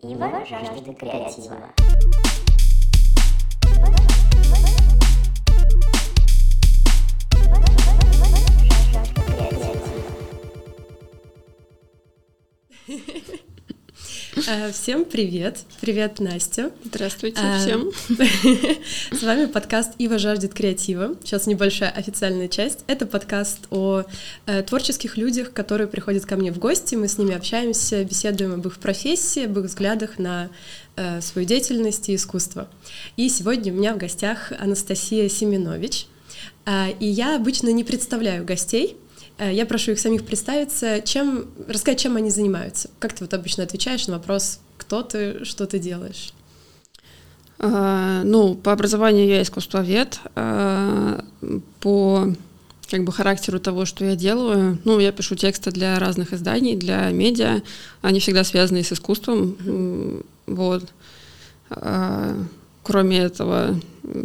Ива жаждет креатива. Всем привет! Привет, Настя! Здравствуйте А, всем. С вами подкаст «Ива жаждет креатива». Сейчас небольшая официальная часть. Это подкаст о э, творческих людях, которые приходят ко мне в гости. Мы с ними общаемся, беседуем об их профессии, об их взглядах на э, свою деятельность и искусство. И сегодня у меня в гостях Анастасия Семенович. И я обычно не представляю гостей, Э, Я прошу их самих представиться, чем, рассказать, чем они занимаются. Как ты вот обычно отвечаешь на вопрос, кто ты, что ты делаешь? А, Ну, по образованию я искусствовед. а, По как бы характеру того, что я делаю, ну, я пишу тексты для разных изданий, для медиа, они всегда связаны с искусством, м, вот. Кроме этого,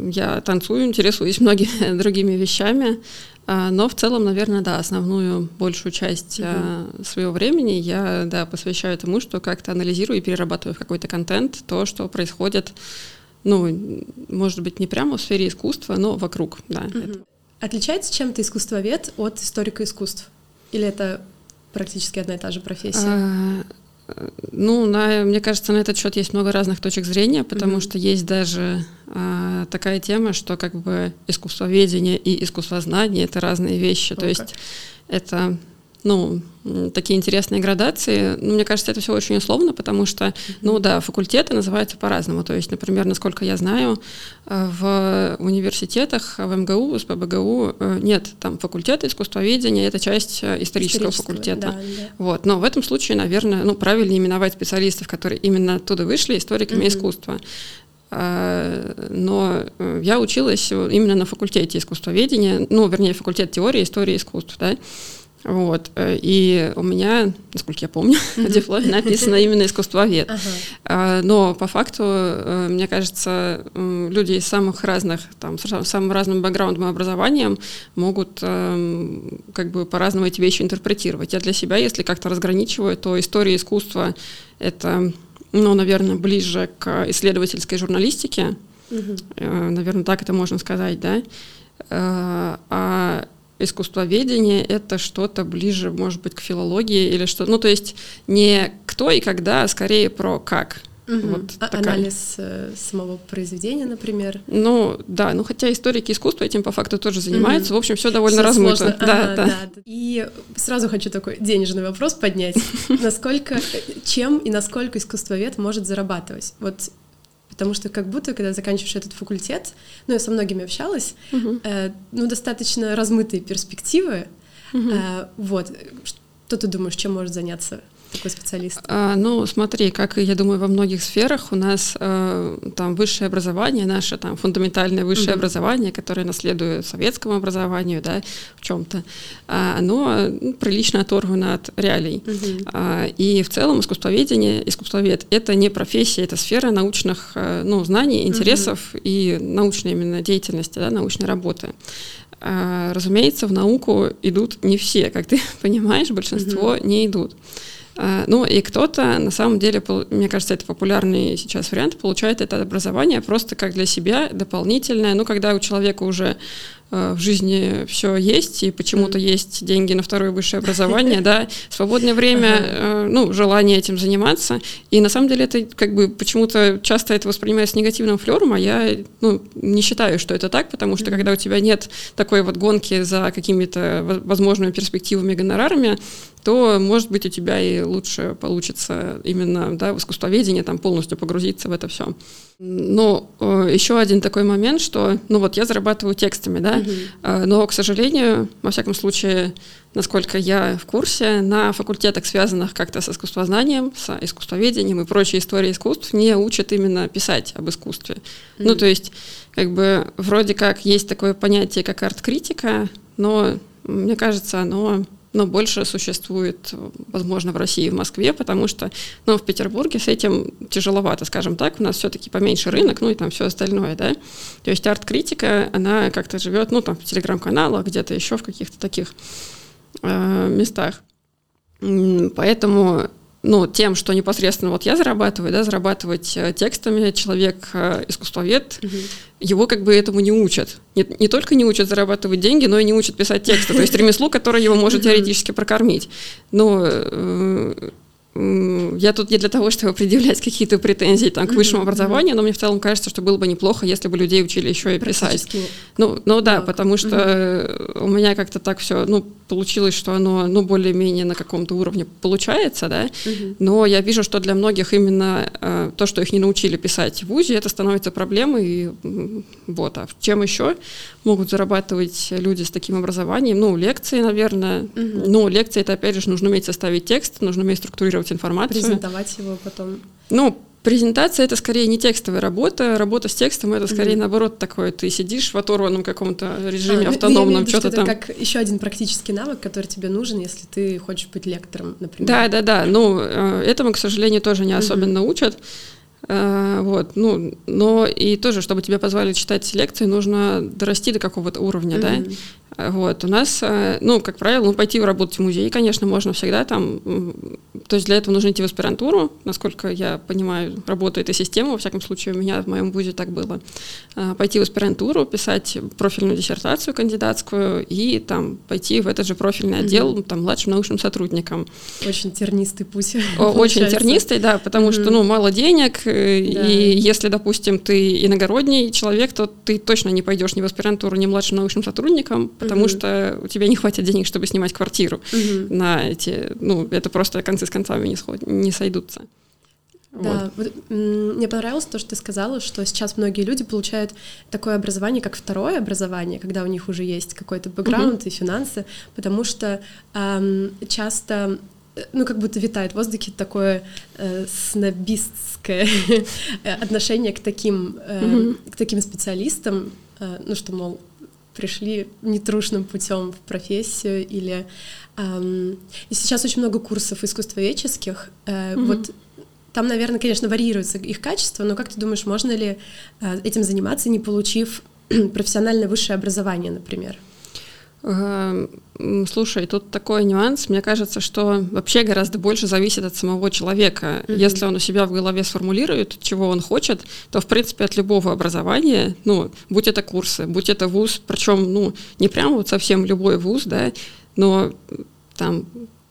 я танцую, интересуюсь многими другими вещами, а, но в целом, наверное, да, основную большую часть а, своего времени я, да, посвящаю тому, что как-то анализирую и перерабатываю в какой-то контент то, что происходит, ну, может быть, не прямо в сфере искусства, но вокруг, да. это. Отличается чем-то искусствовед от историка искусств? Или это практически одна и та же профессия? А, Ну, на, мне кажется, на этот счет есть много разных точек зрения, потому Мгм. что есть даже а, такая тема, что как бы искусствоведение и искусствознание это разные вещи. О, То есть это ну, такие интересные градации. Ну, мне кажется, это все очень условно, потому что, ну да, факультеты называются по-разному. То есть, например, насколько я знаю, э, в университетах, в МГУ, СПБГУ э, нет там факультета искусствоведения, это часть э, исторического факультета. да, да. Вот. Но в этом случае, наверное, ну, правильнее именовать специалистов, которые именно оттуда вышли, историками Мгм. искусства. Но я училась именно на факультете искусствоведения, ну, вернее, факультет теории истории искусств, да. Вот. э, И у меня, насколько я помню, в дипломе написано именно искусствовед. А, Но по факту, э, мне кажется, люди из самых разных, там, с самым разным бэкграундом и образованием могут эм, как бы по-разному эти вещи интерпретировать. Я для себя, если как-то разграничиваю, то история искусства — это, ну, наверное, ближе к исследовательской журналистике, Мгм. Э, наверное, так это можно сказать, да. А искусствоведение — это что-то ближе, может быть, к филологии или что. Ну, то есть не кто и когда, а скорее про как. Мгм. Вот А- такая. Анализ э, самого произведения, например. Ну, да, ну хотя историки искусства этим по факту тоже занимаются. Мгм. В общем, все довольно Всё размыто. сложно. Да, Ага, да. да. И сразу хочу такой денежный вопрос поднять. Насколько, чем и насколько искусствовед может зарабатывать? Вот Потому что как будто, когда заканчиваешь этот факультет, ну, я со многими общалась, Мгм. э, ну, достаточно размытые перспективы. Мгм. Э, вот. Что ты думаешь, чем может заняться такой специалист? А, ну, смотри, как я думаю, во многих сферах у нас э, там высшее образование, наше там фундаментальное высшее Мгм. образование, которое наследует советскому образованию, да, в чем-то, оно ну, прилично оторвано от реалий. Мгм. А, И в целом искусствоведение, искусствовед — это не профессия, это сфера научных э, ну, знаний, интересов и научной именно деятельности, да, научной работы. А, Разумеется, в науку идут не все, как ты понимаешь, большинство не идут. А, Ну и кто-то, на самом деле, мне кажется, это популярный сейчас вариант, получает это образование просто как для себя дополнительное. Ну, когда у человека уже э, в жизни все есть, и почему-то есть деньги на второе высшее образование, да, свободное время, э, ну, желание этим заниматься. И на самом деле это как бы почему-то часто это воспринимается негативным флером, а я ну, не считаю, что это так, потому что когда у тебя нет такой вот гонки за какими-то во- возможными перспективами, гонорарами, то, может быть, у тебя и лучше получится именно да, в искусствоведении там полностью погрузиться в это все. Но э, еще один такой момент, что, ну вот, я зарабатываю текстами, да, Мгм. э, но, к сожалению, во всяком случае, насколько я в курсе, на факультетах, связанных как-то с искусствознанием, с искусствоведением и прочей историей искусств, не учат именно писать об искусстве. Ну, Мгм. то есть, как бы, вроде как есть такое понятие, как арт-критика, но, мне кажется, оно но больше существует, возможно, в России и в Москве, потому что, ну, в Петербурге с этим тяжеловато, скажем так, у нас все-таки поменьше рынок, ну и там все остальное, да. То есть арт-критика, она как-то живет, ну, там, в телеграм-каналах, где-то еще в каких-то таких э, местах. Поэтому ну, тем, что непосредственно вот я зарабатываю, да, зарабатывать э, текстами, человек э, искусствовед, угу. его как бы этому не учат. Не, не только не учат зарабатывать деньги, но и не учат писать тексты, то есть ремеслу, которое его может теоретически прокормить. Но э, я тут не для того, чтобы предъявлять какие-то претензии там, к высшему образованию, но мне в целом кажется, что было бы неплохо, если бы людей учили еще и писать. Ну, ну да, потому что у меня как-то так все, ну, получилось, что оно, ну, более-менее на каком-то уровне получается, да, но я вижу, что для многих именно э, то, что их не научили писать в ВУЗе, это становится проблемой, и вот, а чем еще могут зарабатывать люди с таким образованием? Ну, лекции, наверное, ну, лекции, это, опять же, нужно уметь составить текст, нужно уметь структурировать презентировать информацию. Презентовать его потом. Ну, презентация это скорее не текстовая работа, работа с текстом это скорее mm-hmm. наоборот такое, ты сидишь в оторванном каком-то режиме а, ну, автономном, что-то там. Это как еще один практический навык, который тебе нужен, если ты хочешь быть лектором, например. Да, да, да. Ну, э, этому, к сожалению, тоже не особенно mm-hmm. учат. Э, вот, ну, но и тоже, чтобы тебе позвали читать лекции, нужно дорасти до какого-то уровня, mm-hmm. да. Вот, у нас, э, ну, как правило, ну, пойти работать в музей, конечно, можно всегда там, то есть для этого нужно идти в аспирантуру, насколько я понимаю, работает и система, во всяком случае, у меня в моем вузе так было, э, пойти в аспирантуру, писать профильную диссертацию кандидатскую и там пойти в этот же профильный отдел, mm-hmm. там, младшим научным сотрудником. Очень тернистый путь. Очень тернистый, да, потому mm-hmm. что, ну, мало денег, э, да. и если, допустим, ты иногородний человек, то ты точно не пойдешь ни в аспирантуру, ни младшим научным сотрудником, потому mm-hmm. что у тебя не хватит денег, чтобы снимать квартиру mm-hmm. на эти, ну, это просто концы с концами не, сход, не сойдутся. Да, вот. Мне понравилось то, что ты сказала, что сейчас многие люди получают такое образование, как второе образование, когда у них уже есть какой-то бэкграунд mm-hmm. и финансы, потому что эм, часто ну, как будто витает в воздухе такое э, снобистское отношение к таким, э, mm-hmm. к таким специалистам, э, ну, что, мол, пришли нетрушным путем в профессию или эм, и сейчас очень много курсов искусствоведческих. Э, mm-hmm. Вот там, наверное, конечно, варьируется их качество, но как ты думаешь, можно ли э, этим заниматься, не получив профессиональное высшее образование, например? Эм, слушай, тут такой нюанс. Мне кажется, что вообще гораздо больше зависит от самого человека. Mm-hmm. Если он у себя в голове сформулирует, чего он хочет, то, в принципе, от любого образования, ну, будь это курсы, будь это вуз, причем, ну, не прям вот совсем любой вуз, да, но там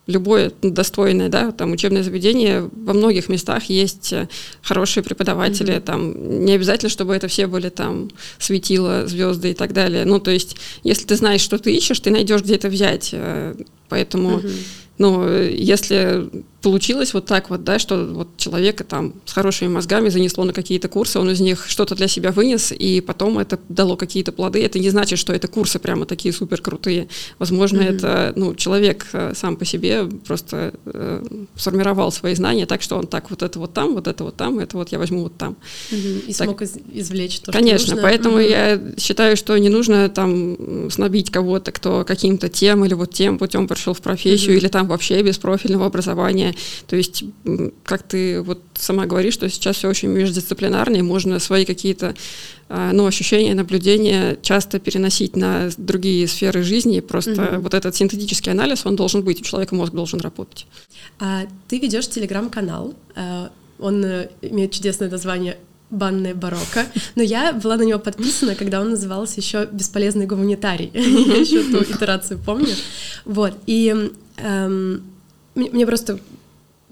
любое достойное, да, там учебное заведение, во многих местах есть э, хорошие преподаватели, mm-hmm. там не обязательно, чтобы это все были там светила, звезды и так далее. Ну, то есть, если ты знаешь, что ты ищешь, ты найдешь где это взять. Э, поэтому, mm-hmm. ну, если получилось вот так вот, да, что вот человека там с хорошими мозгами занесло на какие-то курсы, он из них что-то для себя вынес, и потом это дало какие-то плоды. Это не значит, что это курсы прямо такие супер крутые. Возможно, mm-hmm. это ну, человек э, сам по себе просто э, сформировал свои знания так, что он так вот это вот там, вот это вот там, это вот я возьму вот там. Mm-hmm. И так, смог из- извлечь то, Конечно, что нужно. поэтому mm-hmm. я считаю, что не нужно там снобить кого-то, кто каким-то тем или вот тем путем пришел в профессию, mm-hmm. или там вообще без профильного образования то есть, как ты вот сама говоришь, что сейчас все очень междисциплинарно, и можно свои какие-то а, ну, ощущения, наблюдения часто переносить на другие сферы жизни. Просто угу. вот этот синтетический анализ, он должен быть, у человека мозг должен работать. А, ты ведешь телеграм-канал, а, он э, имеет чудесное название банное барокко, но я была на него подписана, когда он назывался еще «Бесполезный гуманитарий». Я еще ту итерацию помню. Вот, и эм, мне просто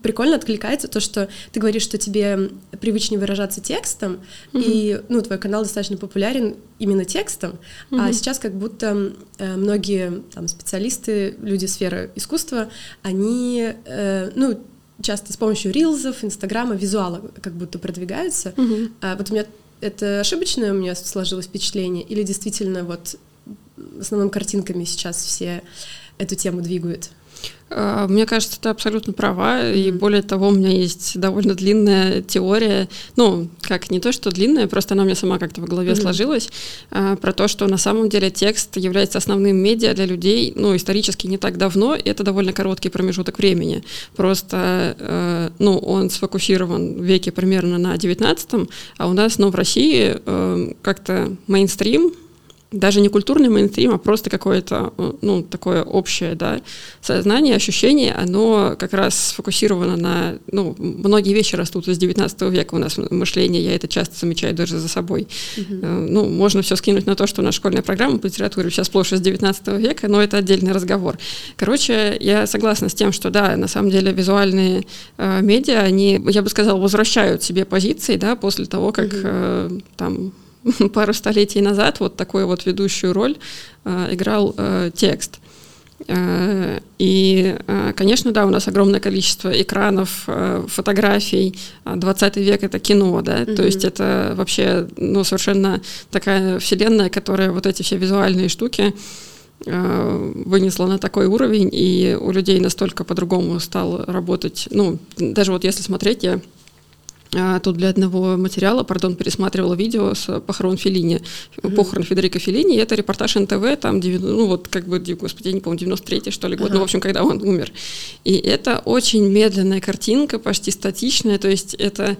прикольно откликается то, что ты говоришь, что тебе привычнее выражаться текстом, mm-hmm. и ну твой канал достаточно популярен именно текстом, mm-hmm. а сейчас как будто э, многие там специалисты, люди сферы искусства, они э, ну часто с помощью рилзов, инстаграма, визуала как будто продвигаются. Mm-hmm. А вот у меня это ошибочное у меня сложилось впечатление, или действительно вот в основном картинками сейчас все эту тему двигают? А, мне кажется, ты абсолютно права, и более того, у меня есть довольно длинная теория, ну, как не то, что длинная, просто она у меня сама как-то в голове mm-hmm. сложилась, а, про то, что на самом деле текст является основным медиа для людей, ну, исторически не так давно, и это довольно короткий промежуток времени. Просто, э, ну, он сфокусирован в веке примерно на 19 а у нас, ну, в России э, как-то мейнстрим, даже не культурный мейнстрим, а просто какое-то, ну, такое общее, да, сознание, ощущение, оно как раз сфокусировано на, ну, многие вещи растут из 19 века у нас мышление, я это часто замечаю даже за собой. Uh-huh. Ну, можно все скинуть на то, что наша школьная программа по литературе сейчас сплошь из 19 века, но это отдельный разговор. Короче, я согласна с тем, что, да, на самом деле визуальные э, медиа, они, я бы сказала, возвращают себе позиции, да, после того, как uh-huh. э, там пару столетий назад вот такую вот ведущую роль э, играл э, текст. Э, и, э, конечно, да, у нас огромное количество экранов, э, фотографий. 20 век — это кино, да, mm-hmm. то есть это вообще, ну, совершенно такая вселенная, которая вот эти все визуальные штуки вынесла на такой уровень, и у людей настолько по-другому стал работать. Ну, даже вот если смотреть, я а, тут для одного материала, пардон, пересматривала видео с похорон Филини, mm-hmm. похорон Федерико Филини, это репортаж НТВ, там, ну вот как бы, господи, я не помню, 93-й что ли год, uh-huh. ну в общем, когда он умер. И это очень медленная картинка, почти статичная, то есть это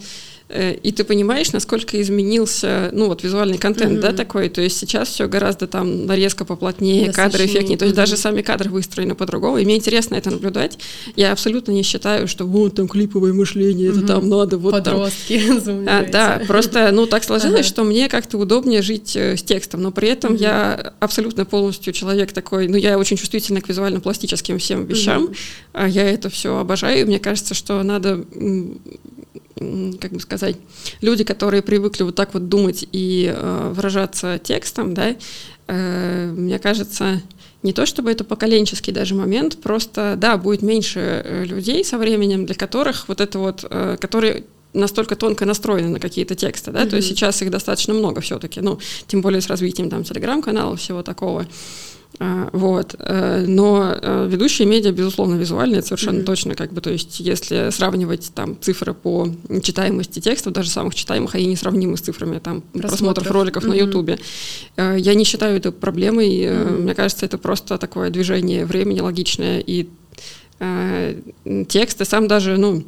и ты понимаешь, насколько изменился, ну вот визуальный контент, mm-hmm. да, такой, то есть сейчас все гораздо там нарезка поплотнее, Насыщеннее. кадры эффектнее, то есть mm-hmm. даже сами кадры выстроены по-другому, и мне интересно это наблюдать. Я абсолютно не считаю, что вот там клиповое мышление, mm-hmm. это там надо вот Подростки, там. А, да, просто, ну так сложилось, что мне как-то удобнее жить э, с текстом, но при этом я абсолютно полностью человек такой, ну я очень чувствительна к визуально-пластическим всем вещам, я это все обожаю, мне кажется, что надо как бы сказать, люди, которые привыкли вот так вот думать и э, выражаться текстом, да, э, мне кажется, не то чтобы это поколенческий даже момент, просто, да, будет меньше э, людей со временем, для которых вот это вот, э, которые настолько тонко настроены на какие-то тексты, да, mm-hmm. то есть сейчас их достаточно много все-таки, ну, тем более с развитием там телеграм-каналов, всего такого. Вот. Э, но э, ведущие медиа, безусловно, визуальные, это совершенно mm-hmm. точно, как бы, то есть, если сравнивать там цифры по читаемости текстов, даже самых читаемых, они несравнимы с цифрами там просмотров, просмотров роликов mm-hmm. на Ютубе, э, я не считаю это проблемой. Mm-hmm. Мне кажется, это просто такое движение времени логичное, и тексты сам даже, ну,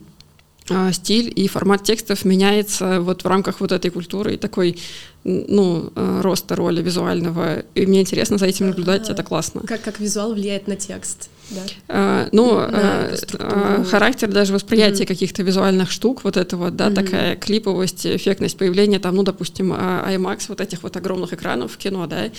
стиль и формат текстов меняется вот в рамках вот этой культуры и такой ну, роста роли визуального. И мне интересно за этим наблюдать, это классно. Как, как визуал влияет на текст? Да. А, ну, а, а, характер даже восприятия mm-hmm. каких-то визуальных штук, вот это вот, да, mm-hmm. такая клиповость, эффектность появления там, ну, допустим, IMAX, вот этих вот огромных экранов в кино, да, uh-huh.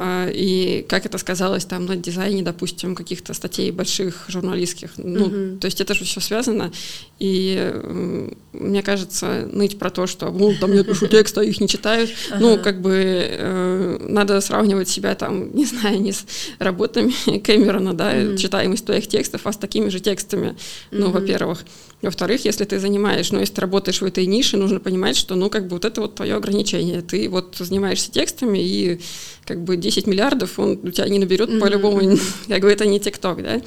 а, и как это сказалось там на дизайне, допустим, каких-то статей больших журналистских, ну, mm-hmm. то есть это же все связано, и мне кажется, ныть про то, что, ну, там я пишу текст, а их не читают, uh-huh. ну, как бы э, надо сравнивать себя там, не знаю, не с работами Кэмерона, да, mm-hmm. читать читаемость твоих текстов, а с такими же текстами, ну, mm-hmm. во-первых. Во-вторых, если ты занимаешь, ну, если ты работаешь в этой нише, нужно понимать, что, ну, как бы вот это вот твое ограничение. Ты вот занимаешься текстами, и как бы 10 миллиардов он у тебя не наберет mm-hmm. по-любому. Я говорю, это не ТикТок, да?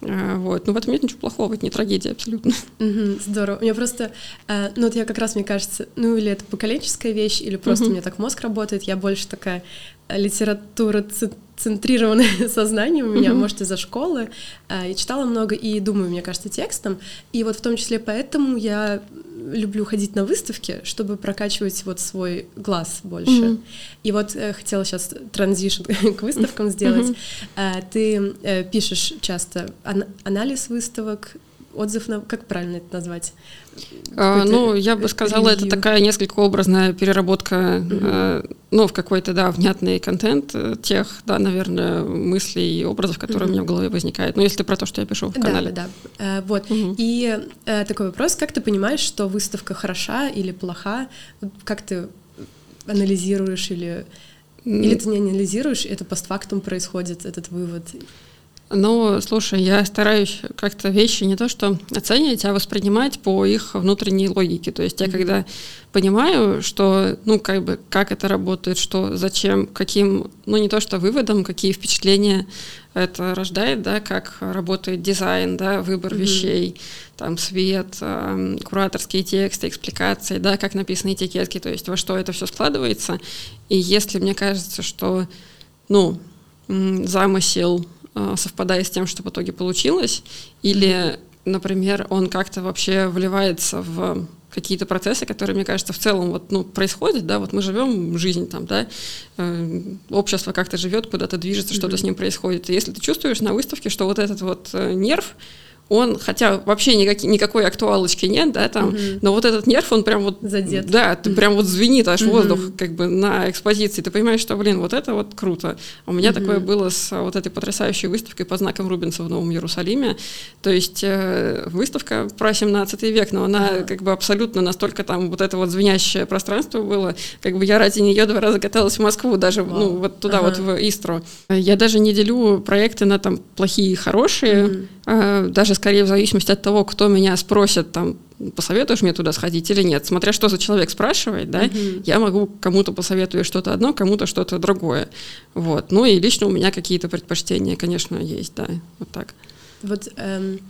А, вот. Но в этом нет ничего плохого, это не трагедия абсолютно. Угу, здорово. У меня просто, э, ну вот я как раз, мне кажется, ну или это поколенческая вещь, или просто угу. у меня так мозг работает, я больше такая литература центрированное сознание у меня, mm-hmm. может, из-за школы. А, и читала много и думаю, мне кажется, текстом. И вот в том числе поэтому я люблю ходить на выставки, чтобы прокачивать вот свой глаз больше. Mm-hmm. И вот э, хотела сейчас транзишн к выставкам сделать. Mm-hmm. А, ты э, пишешь часто ан- анализ выставок, отзыв на... Как правильно это назвать? А, ну, я бы сказала, ревью. это такая несколько образная переработка, mm-hmm. Ну, в какой-то, да, внятный контент э, тех, да, наверное, мыслей и образов, которые mm-hmm. у меня в голове возникают. Ну, если про то, что я пишу в канале. Да, да, да. Вот. Mm-hmm. И э, такой вопрос, как ты понимаешь, что выставка хороша или плоха? Как ты анализируешь или... Или ты не анализируешь, это постфактум происходит, этот вывод? Ну, слушай, я стараюсь как-то вещи не то что оценивать, а воспринимать по их внутренней логике. То есть я когда понимаю, что, ну, как бы, как это работает, что, зачем, каким, ну, не то что выводом, какие впечатления это рождает, да, как работает дизайн, да, выбор mm-hmm. вещей, там, свет, э, кураторские тексты, экспликации, да, как написаны этикетки, то есть во что это все складывается. И если мне кажется, что, ну, замысел совпадая с тем, что в итоге получилось, или, например, он как-то вообще вливается в какие-то процессы, которые, мне кажется, в целом вот, ну, происходят, да, вот мы живем жизнь там, да, э, общество как-то живет, куда-то движется, mm-hmm. что-то с ним происходит. И если ты чувствуешь на выставке, что вот этот вот э, нерв, он, хотя вообще никак, никакой актуалочки нет, да, там, угу. но вот этот нерв, он прям вот... Задет. Да, ты прям вот звенит аж угу. воздух как бы на экспозиции, ты понимаешь, что, блин, вот это вот круто. У меня угу. такое было с вот этой потрясающей выставкой по знакам Рубинса в Новом Иерусалиме, то есть э, выставка про 17 век, но она ага. как бы абсолютно настолько там вот это вот звенящее пространство было, как бы я ради нее два раза каталась в Москву, даже, Вау. ну, вот туда ага. вот в Истру. Я даже не делю проекты на там плохие и хорошие, угу. Э, даже скорее в зависимости от того, кто меня спросит, там, посоветуешь мне туда сходить или нет. Смотря что за человек спрашивает, да, mm-hmm. я могу кому-то посоветовать что-то одно, кому-то что-то другое. Вот. Ну и лично у меня какие-то предпочтения, конечно, есть, да, вот так. Вот эм,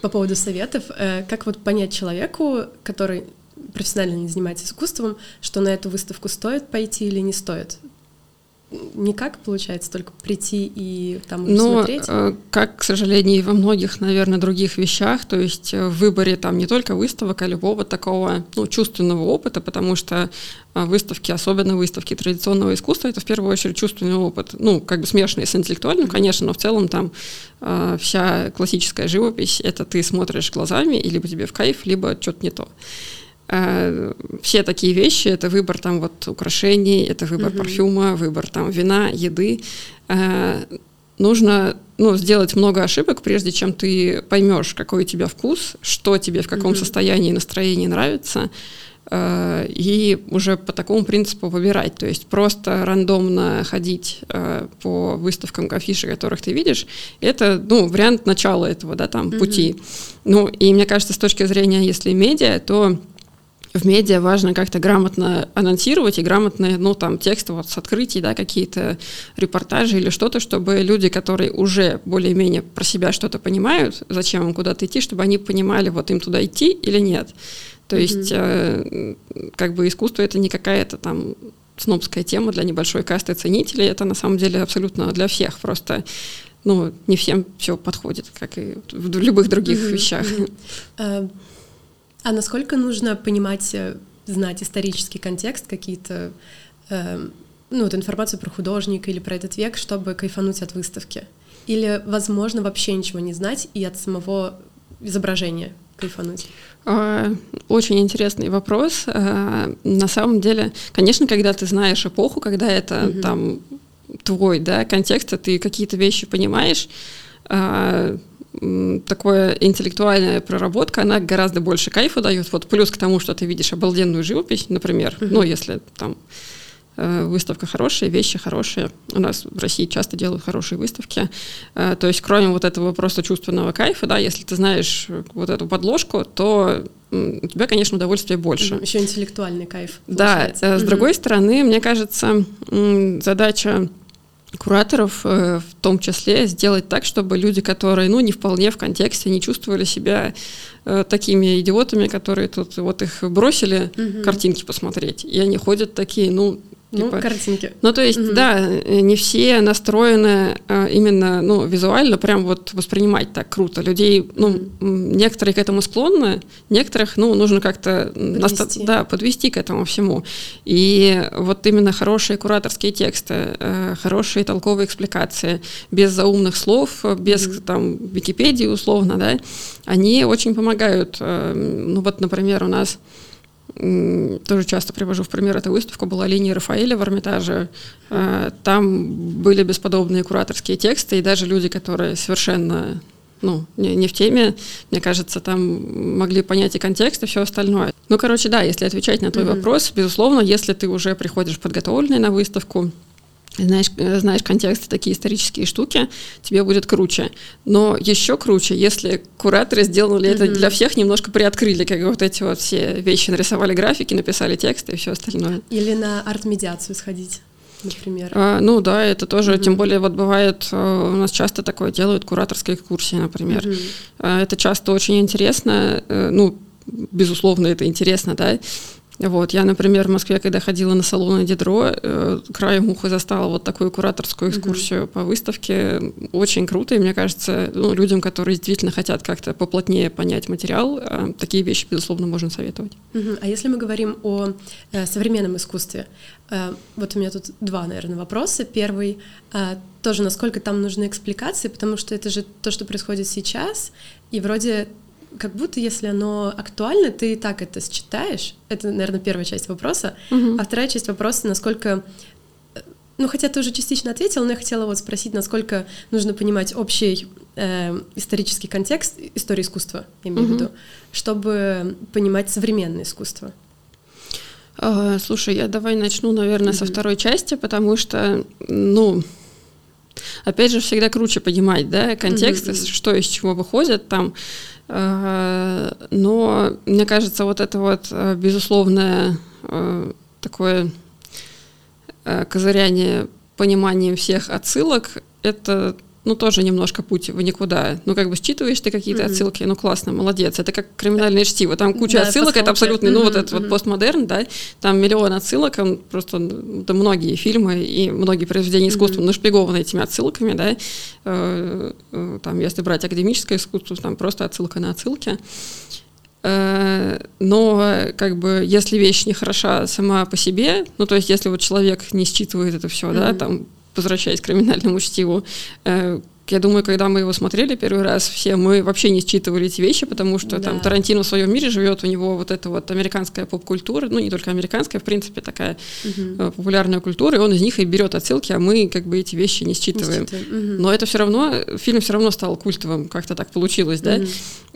по поводу советов, э, как вот понять человеку, который профессионально не занимается искусством, что на эту выставку стоит пойти или не стоит? Никак получается только прийти и там ну, смотреть? Э, как, к сожалению, и во многих, наверное, других вещах, то есть э, в выборе там не только выставок, а любого такого ну, чувственного опыта, потому что э, выставки, особенно выставки традиционного искусства, это в первую очередь чувственный опыт, ну, как бы смешанный с интеллектуальным, конечно, но в целом там вся классическая живопись, это ты смотришь глазами, и либо тебе в кайф, либо что-то не то. Э, все такие вещи, это выбор там вот украшений, это выбор mm-hmm. парфюма, выбор там вина, еды. Э, нужно ну, сделать много ошибок, прежде чем ты поймешь, какой у тебя вкус, что тебе в каком mm-hmm. состоянии и настроении нравится, э, и уже по такому принципу выбирать. То есть просто рандомно ходить по выставкам афиши, которых ты видишь, это ну, вариант начала этого да, там, mm-hmm. пути. Ну, и мне кажется, с точки зрения, если медиа, то в медиа важно как-то грамотно анонсировать и грамотно, ну, там, тексты вот с открытий, да, какие-то репортажи или что-то, чтобы люди, которые уже более-менее про себя что-то понимают, зачем им куда-то идти, чтобы они понимали, вот им туда идти или нет. То mm-hmm. есть, э, как бы искусство это не какая-то там снобская тема для небольшой касты ценителей, это на самом деле абсолютно для всех, просто ну, не всем все подходит, как и в любых других mm-hmm. вещах. Mm-hmm. А насколько нужно понимать, э, знать исторический контекст, какие-то, э, ну, вот информацию про художника или про этот век, чтобы кайфануть от выставки? Или, возможно, вообще ничего не знать и от самого изображения кайфануть? А, очень интересный вопрос. А, на самом деле, конечно, когда ты знаешь эпоху, когда это угу. там твой да, контекст, а ты какие-то вещи понимаешь, такое интеллектуальная проработка, она гораздо больше кайфа дает. Вот плюс к тому, что ты видишь обалденную живопись, например, mm-hmm. ну, если там э, выставка хорошая, вещи хорошие. У нас в России часто делают хорошие выставки. Э, то есть, кроме вот этого просто чувственного кайфа, да, если ты знаешь вот эту подложку, то у тебя, конечно, удовольствие больше. Еще интеллектуальный кайф. Получается. Да, с другой стороны, мне кажется, задача кураторов э, в том числе сделать так, чтобы люди, которые, ну, не вполне в контексте, не чувствовали себя э, такими идиотами, которые тут вот их бросили угу. картинки посмотреть, и они ходят такие, ну, ну, типа, картинки. Ну, то есть, угу. да, не все настроены а, именно, ну, визуально прям вот воспринимать так круто. Людей, ну, угу. некоторые к этому склонны, некоторых, ну, нужно как-то наста- да, подвести к этому всему. И вот именно хорошие кураторские тексты, э, хорошие толковые экспликации, без заумных слов, без угу. там Википедии условно, да, они очень помогают. Э, ну, вот, например, у нас тоже часто привожу в пример, эта выставка была линия Рафаэля в Эрмитаже. А, там были бесподобные кураторские тексты, и даже люди, которые совершенно ну, не, не в теме, мне кажется, там могли понять и контекст, и все остальное. Ну, короче, да, если отвечать на твой mm-hmm. вопрос, безусловно, если ты уже приходишь подготовленный на выставку, знаешь, э, знаешь контексты, такие исторические штуки, тебе будет круче. Но еще круче, если кураторы сделали mm-hmm. это для всех, немножко приоткрыли, как вот эти вот все вещи, нарисовали графики, написали тексты и все остальное. Или на арт-медиацию сходить например. А, ну да, это тоже, mm-hmm. тем более вот бывает, э, у нас часто такое делают, кураторские экскурсии, например. Mm-hmm. Это часто очень интересно, э, ну, безусловно, это интересно, да, Вот, я, например, в Москве, когда ходила на салоны Дидро, э, краем уха застала вот такую кураторскую экскурсию mm-hmm. по выставке. Очень круто, и мне кажется, ну, людям, которые действительно хотят как-то поплотнее понять материал, э, такие вещи, безусловно, можно советовать. Mm-hmm. А если мы говорим о э, современном искусстве, э, вот у меня тут два, наверное, вопроса. Первый, э, тоже насколько там нужны экспликации, потому что это же то, что происходит сейчас, и вроде как будто если оно актуально, ты и так это считаешь. Это, наверное, первая часть вопроса. Угу. А вторая часть вопроса, насколько э, ну, хотя ты уже частично ответил, но я хотела вот спросить, насколько нужно понимать общий э, исторический контекст истории искусства, я имею угу. в виду, чтобы понимать современное искусство. А, слушай, я давай начну, наверное, угу. со второй части, потому что, ну, опять же, всегда круче понимать, да, контекст, угу. что из чего выходит, там, Э, но мне кажется, вот это вот э, безусловное э, такое козыряние пониманием всех отсылок, это ну, тоже немножко путь в никуда. Ну, как бы считываешь ты какие-то mm-hmm. отсылки, ну, классно, молодец. Это как криминальное чтиво. Там куча да, отсылок, это абсолютно, mm-hmm. ну, вот этот mm-hmm. вот постмодерн, да, там миллион отсылок, он просто, это многие фильмы и многие произведения искусства mm-hmm. нашпигованы этими отсылками, да. Э, э, там, если брать академическое искусство, там просто отсылка на отсылки. Э, но как бы если вещь не хороша сама по себе, ну то есть если вот человек не считывает это все, mm-hmm. да, там возвращаясь к криминальному чтиву, э, я думаю, когда мы его смотрели первый раз, все мы вообще не считывали эти вещи, потому что да. там Тарантино в своем мире живет, у него вот эта вот американская поп-культура, ну не только американская, в принципе, такая угу. популярная культура, и он из них и берет отсылки, а мы как бы эти вещи не считываем. Не считываем. Угу. Но это все равно, фильм все равно стал культовым, как-то так получилось, да? Угу.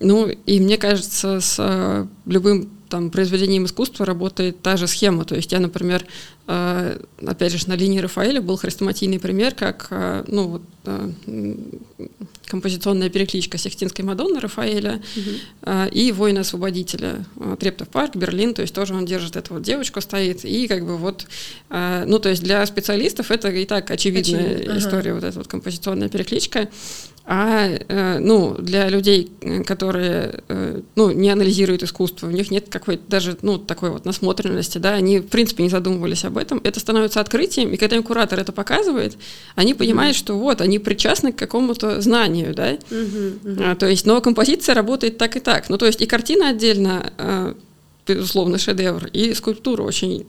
Ну и мне кажется, с э, любым там произведением искусства работает та же схема. То есть я, например, э, опять же, на линии Рафаэля был хрестоматийный пример, как э, ну, вот, э, композиционная перекличка Сехтинской Мадонны Рафаэля угу. и Воина-освободителя. Трептов парк, Берлин, то есть тоже он держит эту вот девочку, стоит, и как бы вот, ну, то есть для специалистов это и так очевидная Очевидно. история, ага. вот эта вот композиционная перекличка. А э, ну, для людей, которые э, ну, не анализируют искусство, у них нет какой-то даже ну, такой вот насмотренности, да, они в принципе не задумывались об этом. Это становится открытием, и когда им куратор это показывает, они понимают, mm-hmm. что вот, они причастны к какому-то знанию, да. Mm-hmm. Mm-hmm. А, то есть, но композиция работает так и так. Ну, то есть и картина отдельно, э, безусловно, шедевр, и скульптура очень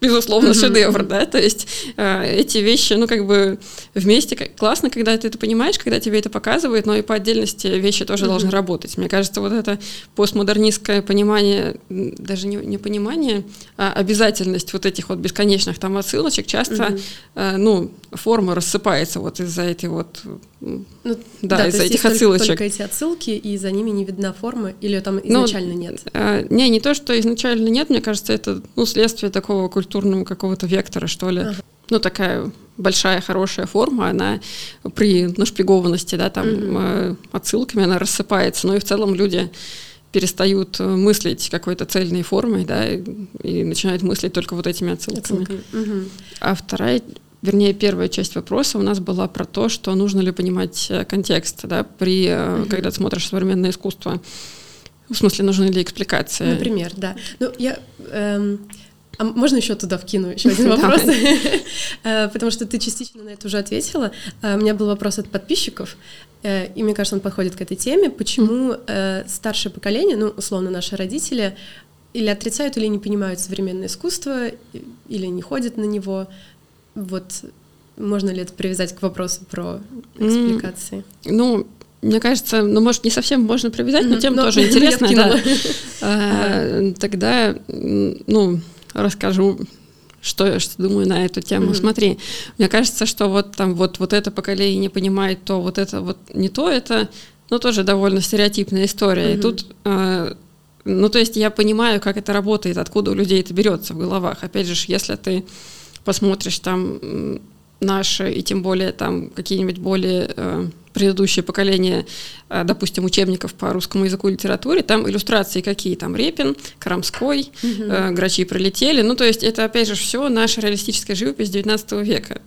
безусловно, шедевр, да, то есть э, эти вещи, ну, как бы вместе классно, когда ты это понимаешь, когда тебе это показывают, но и по отдельности вещи тоже должны работать. Мне кажется, вот это постмодернистское понимание, даже не, не понимание, а обязательность вот этих вот бесконечных там отсылочек часто, э, ну, форма рассыпается вот из-за этой вот ну, да, да из-за этих отсылочек. Только, только эти отсылки, и за ними не видна форма, или там ну, изначально ну, нет? Э, не, не то, что изначально нет, мне кажется, это ну, следствие такого культурного какого-то вектора, что ли. Ага. Ну, такая большая, хорошая форма, она при нашпигованности, да, там, угу. э, отсылками, она рассыпается. Ну и в целом люди перестают мыслить какой-то цельной формой, да, и, и начинают мыслить только вот этими отсылками. отсылками. Угу. А вторая вернее, первая часть вопроса у нас была про то, что нужно ли понимать э, контекст, да, при, mm-hmm. когда смотришь современное искусство. В смысле, нужны ли экспликации? Например, да. Ну, я... Эм... А можно еще туда вкину еще один вопрос? Э, потому что ты частично на это уже ответила. У меня был вопрос от подписчиков, и мне кажется, он подходит к этой теме. Почему старшее поколение, ну, условно, наши родители, или отрицают, или не понимают современное искусство, или не ходят на него, вот можно ли это привязать к вопросу про экспликации? Ну, мне кажется, ну, может, не совсем можно привязать, но тем тоже интересно. А, тогда, ну, расскажу, что я что думаю на эту тему. Mm-hmm. Смотри, мне кажется, что вот там вот, вот это поколение не понимает то, вот это вот не то, это, ну, тоже довольно стереотипная история. Mm-hmm. И тут а, ну, то есть я понимаю, как это работает, откуда у людей это берется в головах. Опять же, если ты посмотришь там наши и тем более там какие-нибудь более э, предыдущие поколения, э, допустим, учебников по русскому языку и литературе, там иллюстрации какие там Репин, Карамской, угу. э, Грачи пролетели, ну то есть это опять же все наша реалистическая живопись XIX века.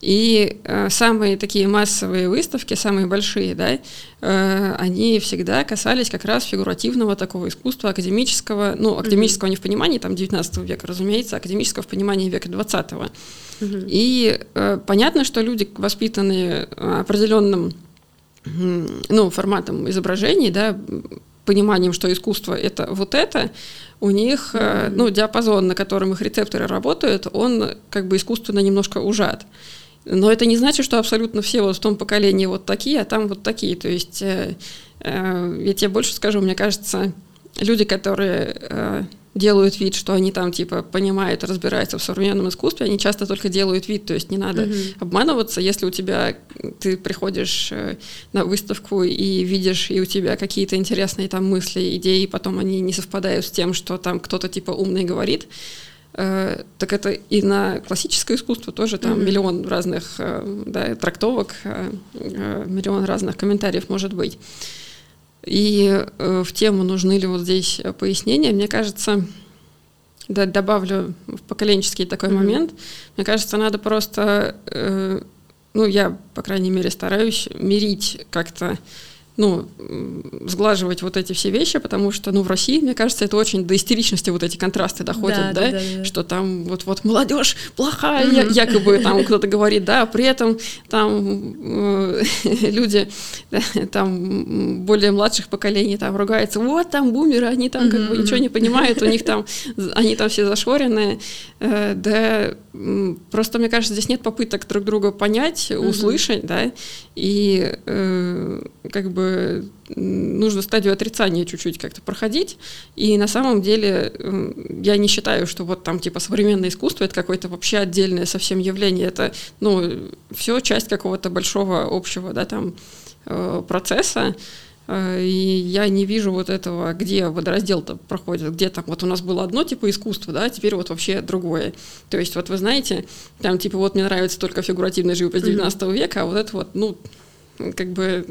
И э, самые такие массовые выставки, самые большие, да, э, они всегда касались как раз фигуративного такого искусства академического, ну, академического mm-hmm. не в понимании там 19 века, разумеется, академического в понимании века 20 -го. Mm-hmm. И э, понятно, что люди, воспитанные определенным ну, форматом изображений, да, пониманием, что искусство это вот это, у них, mm-hmm. ну, диапазон, на котором их рецепторы работают, он как бы искусственно немножко ужат. Но это не значит, что абсолютно все вот в том поколении вот такие, а там вот такие. То есть э, э, я тебе больше скажу, мне кажется, люди, которые э, делают вид, что они там типа понимают, разбираются в современном искусстве, они часто только делают вид, то есть не надо mm-hmm. обманываться, если у тебя ты приходишь э, на выставку и видишь, и у тебя какие-то интересные там мысли, идеи, потом они не совпадают с тем, что там кто-то типа умный говорит, Э, так это и на классическое искусство тоже там mm-hmm. миллион разных э, да, трактовок, э, миллион разных комментариев может быть. И в тему нужны ли вот здесь пояснения, мне кажется, да, добавлю в поколенческий такой mm-hmm. момент, мне кажется, надо просто, ну, я, по крайней мере, стараюсь мирить как-то ну, сглаживать вот эти все вещи, потому что, ну, в России, мне кажется, это очень до истеричности вот эти контрасты доходят, да, да, да, да. что там вот вот молодежь плохая, mm-hmm. якобы там кто-то говорит, да, а при этом там э, люди да, там более младших поколений там ругаются, вот там бумеры, они там как бы ничего не понимают, у них там они там все зашоренные, э, да, просто мне кажется, здесь нет попыток друг друга понять, услышать, mm-hmm. да, и э, как бы нужно стадию отрицания чуть-чуть как-то проходить. И на самом деле я не считаю, что вот там типа современное искусство это какое-то вообще отдельное совсем явление. Это, ну, все часть какого-то большого общего, да, там э, процесса. Э, и я не вижу вот этого, где водораздел-то проходит, где там вот у нас было одно типа искусства, да, а теперь вот вообще другое. То есть вот вы знаете, там типа вот мне нравится только фигуративная живопись 19 mm-hmm. века, а вот это вот, ну, как бы...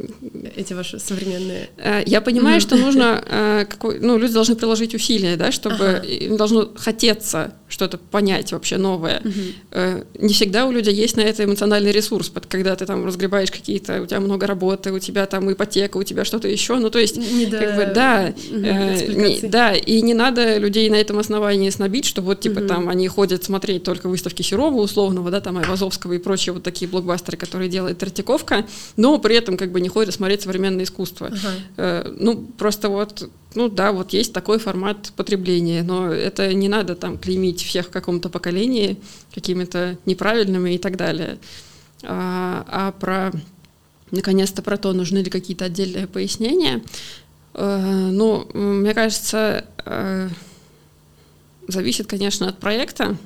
Эти ваши современные... Э, я понимаю, что нужно... Э, какой, ну, люди должны приложить усилия, да, чтобы ага. им должно хотеться что-то понять вообще новое. Угу. Не всегда у людей есть на это эмоциональный ресурс, когда ты там разгребаешь какие-то, у тебя много работы, у тебя там ипотека, у тебя что-то еще, ну то есть, не как бы, да, э, не, да, и не надо людей на этом основании снобить, что вот типа угу. там они ходят смотреть только выставки Серова условного, да, там Айвазовского и прочие вот такие блокбастеры, которые делает Третьяковка, но при этом как бы не ходят смотреть современное искусство. Ага. Э, ну просто вот ну да, вот есть такой формат потребления, но это не надо там клеймить всех в каком-то поколении какими-то неправильными и так далее. А, а про, наконец-то, про то, нужны ли какие-то отдельные пояснения, э, ну, мне кажется, э, зависит, конечно, от проекта,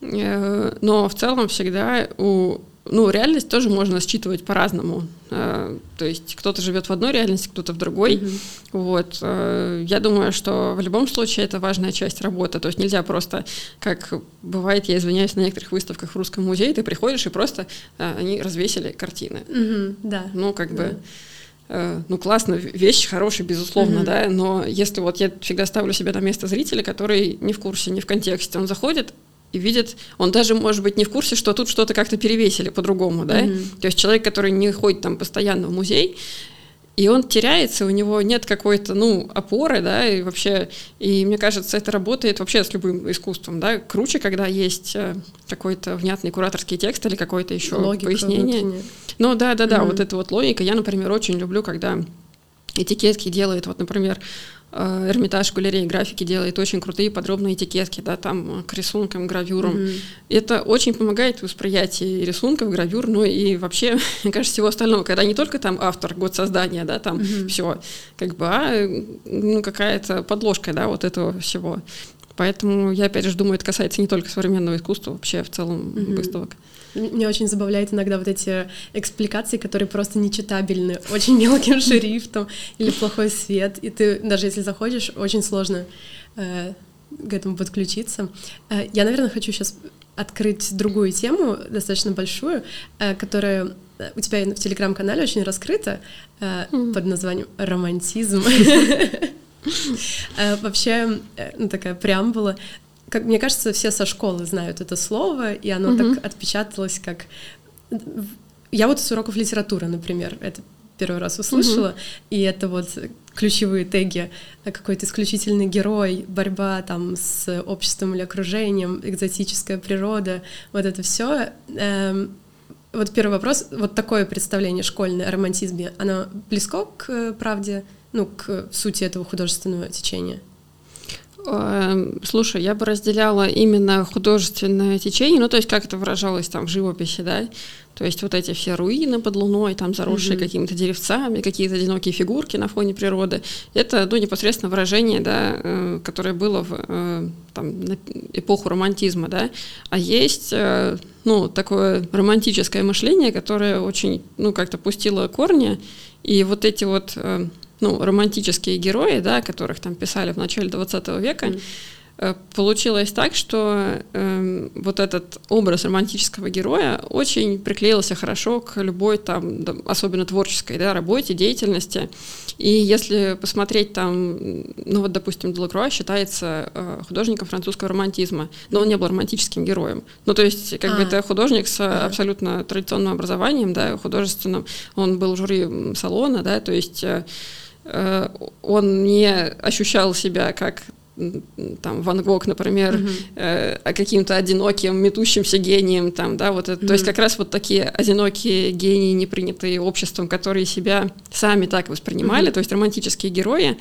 но в целом всегда у ну, реальность тоже можно считывать по-разному. Э, то есть кто-то живет в одной реальности, кто-то в другой. Mm-hmm. Вот. Э, я думаю, что в любом случае это важная часть работы. То есть нельзя просто, как бывает, я извиняюсь, на некоторых выставках в Русском музее, ты приходишь и просто э, они развесили картины. Mm-hmm. Да. Ну, как бы... Ну, классно, вещь хорошая, безусловно, mm-hmm. да, но если вот я всегда ставлю себя на место зрителя, который не в курсе, не в контексте, он заходит, и видит, он даже, может быть, не в курсе, что тут что-то как-то перевесили по-другому, да, mm-hmm. то есть человек, который не ходит там постоянно в музей, и он теряется, у него нет какой-то, ну, опоры, да, и вообще, и мне кажется, это работает вообще с любым искусством, да, круче, когда есть э, какой-то внятный кураторский текст или какое-то еще Логика пояснение. Внутренняя. Ну, да, да, да, mm-hmm. вот эта вот логика. Я, например, очень люблю, когда этикетки делает, вот, например, Эрмитаж галереи графики делает очень крутые подробные этикетки, да, там э, к рисункам, гравюрам. Mm-hmm. Это очень помогает в восприятии рисунков, гравюр, ну и вообще, мне кажется, всего остального, когда не только там автор, год создания, да, там mm-hmm. все, как бы, а ну, какая-то подложка, да, вот этого всего. Поэтому я, опять же, думаю, это касается не только современного искусства, вообще в целом mm-hmm. выставок. Меня очень забавляет иногда вот эти экспликации, которые просто нечитабельны, очень мелким шрифтом или плохой свет, и ты даже если заходишь, очень сложно э, к этому подключиться. Э, я, наверное, хочу сейчас открыть другую тему, достаточно большую, э, которая э, у тебя в телеграм-канале очень раскрыта э, mm. под названием «Романтизм». Э, вообще, э, ну, такая преамбула как мне кажется, все со школы знают это слово, и оно угу. так отпечаталось, как я вот с уроков литературы, например, это первый раз услышала, угу. и это вот ключевые теги какой-то исключительный герой, борьба там с обществом или окружением, экзотическая природа, вот это все. Эм, вот первый вопрос, вот такое представление школьное о романтизме, оно близко к правде, ну, к сути этого художественного течения? Эм, слушай, я бы разделяла именно художественное течение, ну, то есть как это выражалось там в живописи, да, то есть вот эти все руины под луной, там заросшие mm-hmm. какими-то деревцами, какие-то одинокие фигурки на фоне природы, это, ну, непосредственно выражение, да, э, которое было в э, там, эпоху романтизма, да, а есть, э, ну, такое романтическое мышление, которое очень, ну, как-то пустило корни, и вот эти вот ну, романтические герои, да, которых там писали в начале 20 века, mm. получилось так, что э, вот этот образ романтического героя очень приклеился хорошо к любой там, особенно творческой да, работе, деятельности. И если посмотреть там, ну вот, допустим, Делакруа считается э, художником французского романтизма, но он не был романтическим героем. Ну, то есть, как а. бы это художник с а. абсолютно традиционным образованием, да, художественным. Он был жюри салона, да, то есть э, Э, он не ощущал себя как там Ван Гог, например, mm-hmm. э, каким-то одиноким, метущимся гением, там, да, вот это, mm-hmm. то есть как раз вот такие одинокие гении, не принятые обществом, которые себя сами так воспринимали, mm-hmm. то есть романтические герои,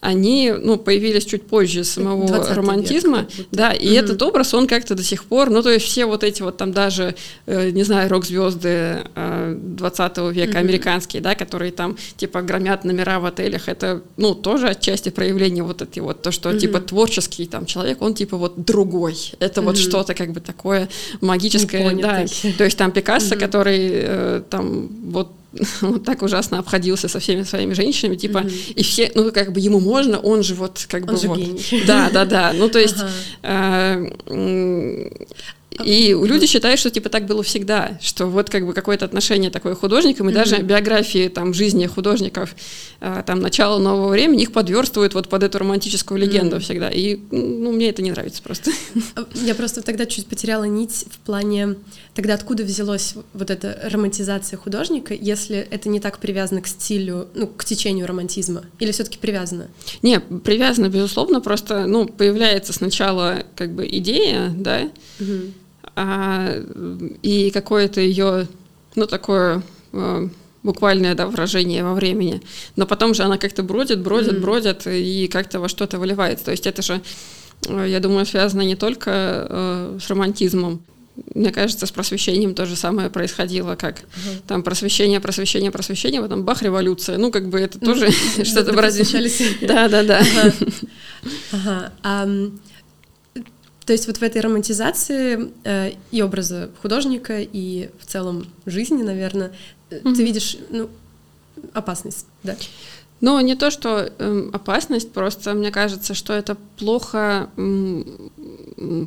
они ну, появились чуть позже самого романтизма, век, да, и угу. этот образ, он как-то до сих пор, ну, то есть все вот эти вот там даже, э, не знаю, рок-звезды э, 20 века, угу. американские, да, которые там, типа, громят номера в отелях, это, ну, тоже отчасти проявление вот эти вот, то, что, угу. типа, творческий там человек, он, типа, вот другой, это угу. вот что-то как бы такое магическое, да, то есть там Пикассо, угу. который э, там вот вот так ужасно обходился со всеми своими женщинами, типа, mm-hmm. и все, ну, как бы ему можно, он же вот, как он бы же вот. Гений. Да, да, да, ну, то есть, ага. э, и люди считают, что типа так было всегда, что вот как бы какое-то отношение такое художникам, и mm-hmm. даже биографии там жизни художников э, там начала нового времени их подверстывают вот под эту романтическую легенду mm-hmm. всегда. И ну, мне это не нравится просто. А, я просто тогда чуть потеряла нить в плане, тогда откуда взялась вот эта романтизация художника, если это не так привязано к стилю, ну, к течению романтизма? Или все-таки привязано? Не, привязано, безусловно, просто, ну, появляется сначала как бы идея, да, mm-hmm а, и какое-то ее, ну, такое а, буквальное да, выражение во времени. Но потом же она как-то бродит, бродит, mm-hmm. бродит и как-то во что-то выливается. То есть это же, а, я думаю, связано не только э, с романтизмом. Мне кажется, с просвещением то же самое происходило, как uh-huh. там просвещение, просвещение, просвещение, потом бах, революция. Ну, как бы это тоже что-то вроде... Да, да, да. То есть вот в этой романтизации э, и образа художника, и в целом жизни, наверное, mm-hmm. ты видишь ну, опасность, да? Ну, не то, что э, опасность, просто мне кажется, что это плохо э,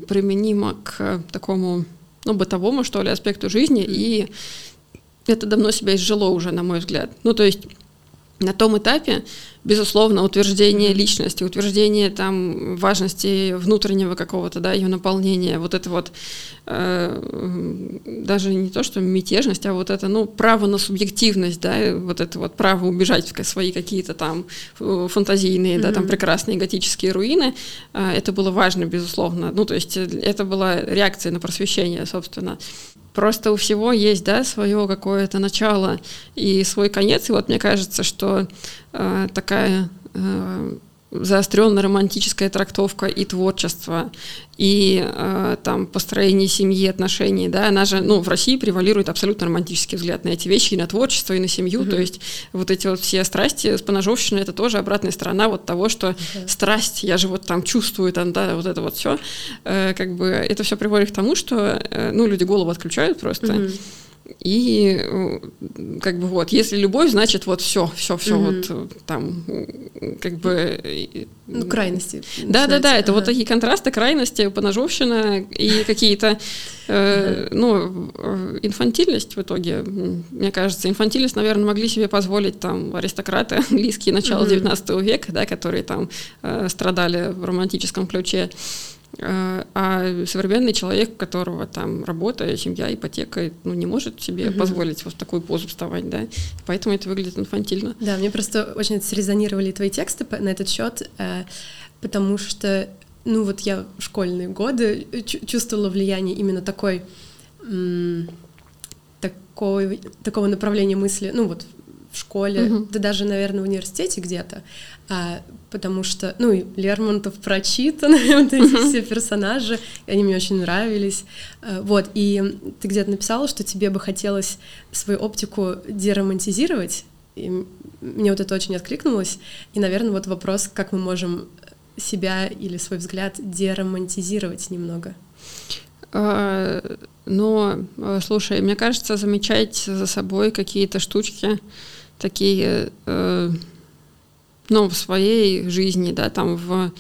применимо к такому, ну, бытовому, что ли, аспекту жизни, mm-hmm. и это давно себя изжило уже, на мой взгляд. Ну, то есть на том этапе, безусловно, утверждение личности, утверждение там важности внутреннего какого-то, да, ее наполнения, вот это вот э, даже не то, что мятежность, а вот это, ну, право на субъективность, да, вот это вот право убежать в свои какие-то там фантазийные, mm-hmm. да, там прекрасные готические руины, э, это было важно, безусловно, ну, то есть это была реакция на просвещение, собственно. Просто у всего есть, да, свое какое-то начало и свой конец. И вот мне кажется, что э, такая э, заостренная романтическая трактовка и творчество, и э, там построение семьи, отношений, да, она же, ну, в России превалирует абсолютно романтический взгляд на эти вещи, и на творчество, и на семью, mm-hmm. то есть вот эти вот все страсти с поножовщиной, это тоже обратная сторона вот того, что mm-hmm. страсть, я же вот там чувствую, там, да, вот это вот все, э, как бы это все приводит к тому, что, э, ну, люди голову отключают просто, mm-hmm и э, как бы вот, если любовь, значит вот все, все, все угу. вот э, там как бы... Ну, крайности. Да, да, да, это ага. вот такие контрасты, крайности, поножовщина и какие-то, э, ну, инфантильность в итоге, мне кажется. Инфантильность, наверное, могли себе позволить там аристократы английские начала XIX века, да, которые там э, страдали в романтическом ключе. Э, а современный человек, у которого там работа, семья, ипотека, ну, не может себе угу. позволить вот в такую позу вставать, да, поэтому это выглядит инфантильно. Да, мне просто очень срезонировали твои тексты на этот счет, э, потому что, ну, вот я в школьные годы чувствовала влияние именно такой, такой такого направления мысли, ну, вот в школе, угу. да даже, наверное, в университете где-то, а, потому что, ну, и Лермонтов прочитан, вот эти все персонажи, они мне очень нравились, а, вот, и ты где-то написала, что тебе бы хотелось свою оптику деромантизировать, и мне вот это очень откликнулось, и, наверное, вот вопрос, как мы можем себя или свой взгляд деромантизировать немного. А, но, а, слушай, мне кажется, замечать за собой какие-то штучки, такие, э, ну, в своей жизни, да, там в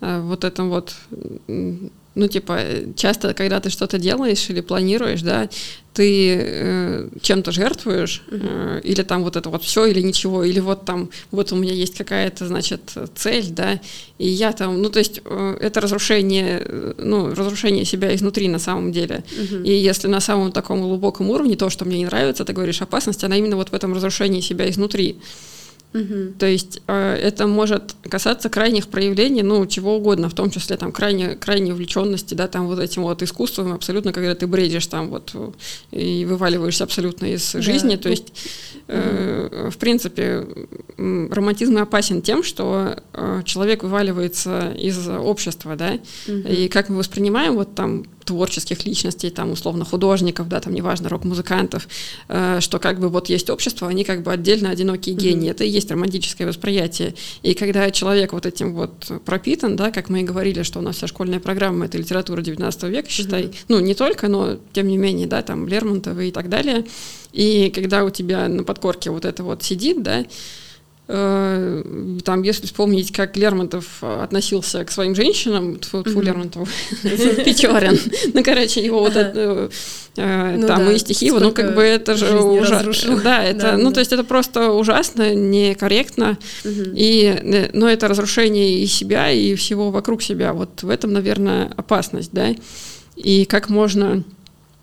э, вот этом вот ну, типа, часто, когда ты что-то делаешь или планируешь, да, ты э, чем-то жертвуешь, э, или там вот это вот все или ничего, или вот там, вот у меня есть какая-то, значит, цель, да, и я там, ну, то есть э, это разрушение, э, ну, разрушение себя изнутри на самом деле. Uh-huh. И если на самом таком глубоком уровне то, что мне не нравится, ты говоришь опасность, она именно вот в этом разрушении себя изнутри. Угу. То есть э, это может касаться крайних проявлений, ну, чего угодно, в том числе там крайне, крайней увлеченности, да, там вот этим вот искусством, абсолютно, когда ты бредишь там вот и вываливаешься абсолютно из да. жизни, то есть, э, угу. в принципе, романтизм опасен тем, что э, человек вываливается из общества, да, угу. и как мы воспринимаем вот там творческих личностей, там, условно, художников, да, там, неважно, рок-музыкантов, э, что как бы вот есть общество, они как бы отдельно одинокие гении. Mm-hmm. Это и есть романтическое восприятие. И когда человек вот этим вот пропитан, да, как мы и говорили, что у нас вся школьная программа — это литература 19 века, считай, mm-hmm. ну, не только, но тем не менее, да, там, Лермонтова и так далее. И когда у тебя на подкорке вот это вот сидит, да, там, если вспомнить, как Лермонтов относился к своим женщинам, тьфу, тьфу Лермонтов, Печорин, ну, короче, его вот это, э, ну там и стихи, ну, как бы это же ужасно. Да, это, ну, то есть это просто ужасно, некорректно, и, э, но это разрушение и себя, и всего вокруг себя. Вот в этом, наверное, опасность, да, и как можно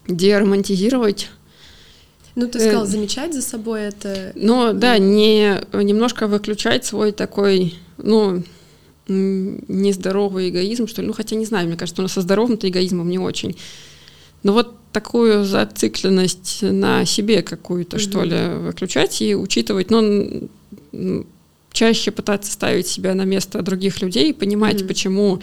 деромантизировать ну, ты сказал, э, замечать за собой это. Ну, да, не немножко выключать свой такой, ну, нездоровый эгоизм, что ли. Ну, хотя не знаю, мне кажется, у нас со здоровым-то эгоизмом не очень. Но вот такую зацикленность на себе какую-то, mm-hmm. что ли, выключать и учитывать, ну, чаще пытаться ставить себя на место других людей, понимать, mm-hmm. почему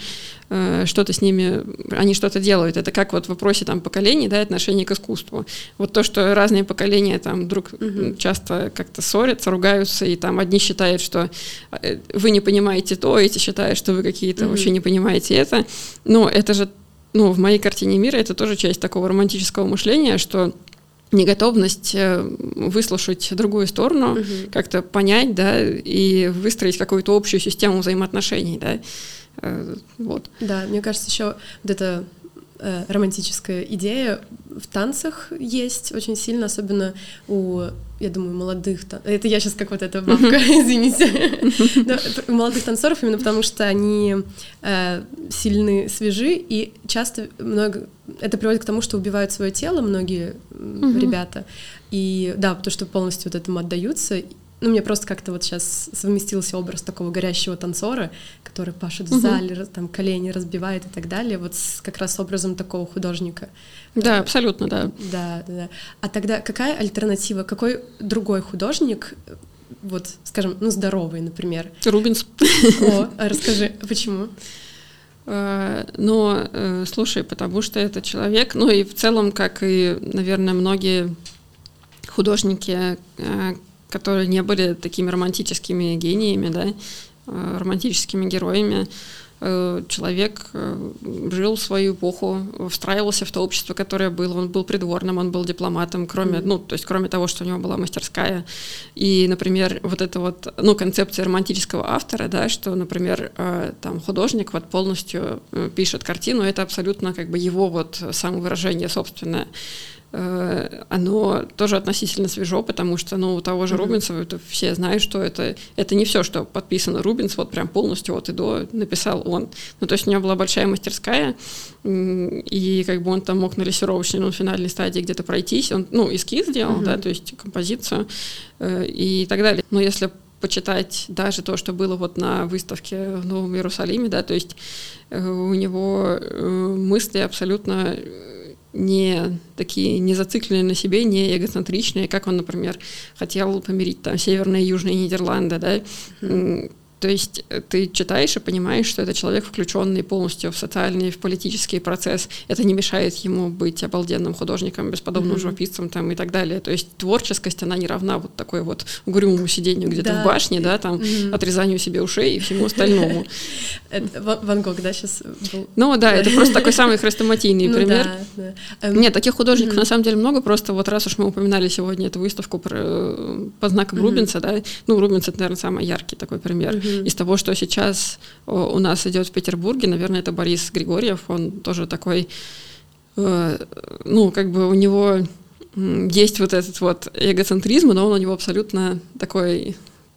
э, что-то с ними, они что-то делают. Это как вот в вопросе там поколений, да, отношение к искусству. Вот то, что разные поколения там друг mm-hmm. часто как-то ссорятся, ругаются, и там одни считают, что э, вы не понимаете то, эти считают, что вы какие-то mm-hmm. вообще не понимаете это. Но это же, ну, в моей картине мира это тоже часть такого романтического мышления, что неготовность э, выслушать другую сторону, угу. как-то понять, да, и выстроить какую-то общую систему взаимоотношений, да. Э, вот. Да, мне кажется, еще вот эта э, романтическая идея в танцах есть очень сильно, особенно у, я думаю, молодых... Это я сейчас как вот эта бабка, извините. У молодых танцоров именно потому, что они э, сильны, свежи, и часто много... Это приводит к тому, что убивают свое тело многие ребята. И да, потому что полностью вот этому отдаются, ну, мне просто как-то вот сейчас совместился образ такого горящего танцора, который пашет в зале, угу. там колени разбивает и так далее, вот с, как раз образом такого художника. Да, абсолютно, да. Да, да. А тогда какая альтернатива? Какой другой художник, вот, скажем, ну, здоровый, например? Рубинс. О, а расскажи, почему? Э, но, э, слушай, потому что это человек, ну и в целом, как и, наверное, многие художники, э, которые не были такими романтическими гениями, да, э, романтическими героями. Э, человек э, жил свою эпоху, встраивался в то общество, которое было. Он был придворным, он был дипломатом, кроме, mm-hmm. ну, то есть кроме того, что у него была мастерская. И, например, вот эта вот, ну, концепция романтического автора, да, что, например, там художник вот полностью пишет картину, это абсолютно как бы его вот самовыражение собственное. Э, оно тоже относительно свежо, потому что, ну, у того же mm-hmm. Рубинса это все знают, что это, это не все, что подписано Рубинс, вот прям полностью от и до написал он. Ну, то есть у него была большая мастерская, и как бы он там мог на лессировочной, ну, финальной стадии где-то пройтись, он, ну, эскиз сделал, mm-hmm. да, то есть композицию э, и так далее. Но если почитать даже то, что было вот на выставке в Новом Иерусалиме, да, то есть э, у него мысли абсолютно не такие не зацикленные на себе, не эгоцентричные, как он, например, хотел помирить там северные и южные Нидерланды, да. То есть э, ты читаешь и понимаешь, что это человек, включенный полностью в социальный, в политический процесс. Это не мешает ему быть обалденным художником, бесподобным mm-hmm. живописцем там, и так далее. То есть творческость, она не равна вот такой вот угрюмому сидению где-то да. в башне, да, там, mm-hmm. отрезанию себе ушей и всему остальному. Ван Гог, да, сейчас был? Ну да, это просто такой самый хрестоматийный ну пример. Эм, Нет, таких художников на самом деле много, просто вот раз уж мы упоминали сегодня эту выставку по знакам Рубинса, да, ну, Рубинс это, наверное, самый яркий такой пример из того, что сейчас у нас идет в Петербурге, наверное, это Борис Григорьев, он тоже такой, э, ну, как бы у него есть вот этот вот эгоцентризм, но он у него абсолютно такой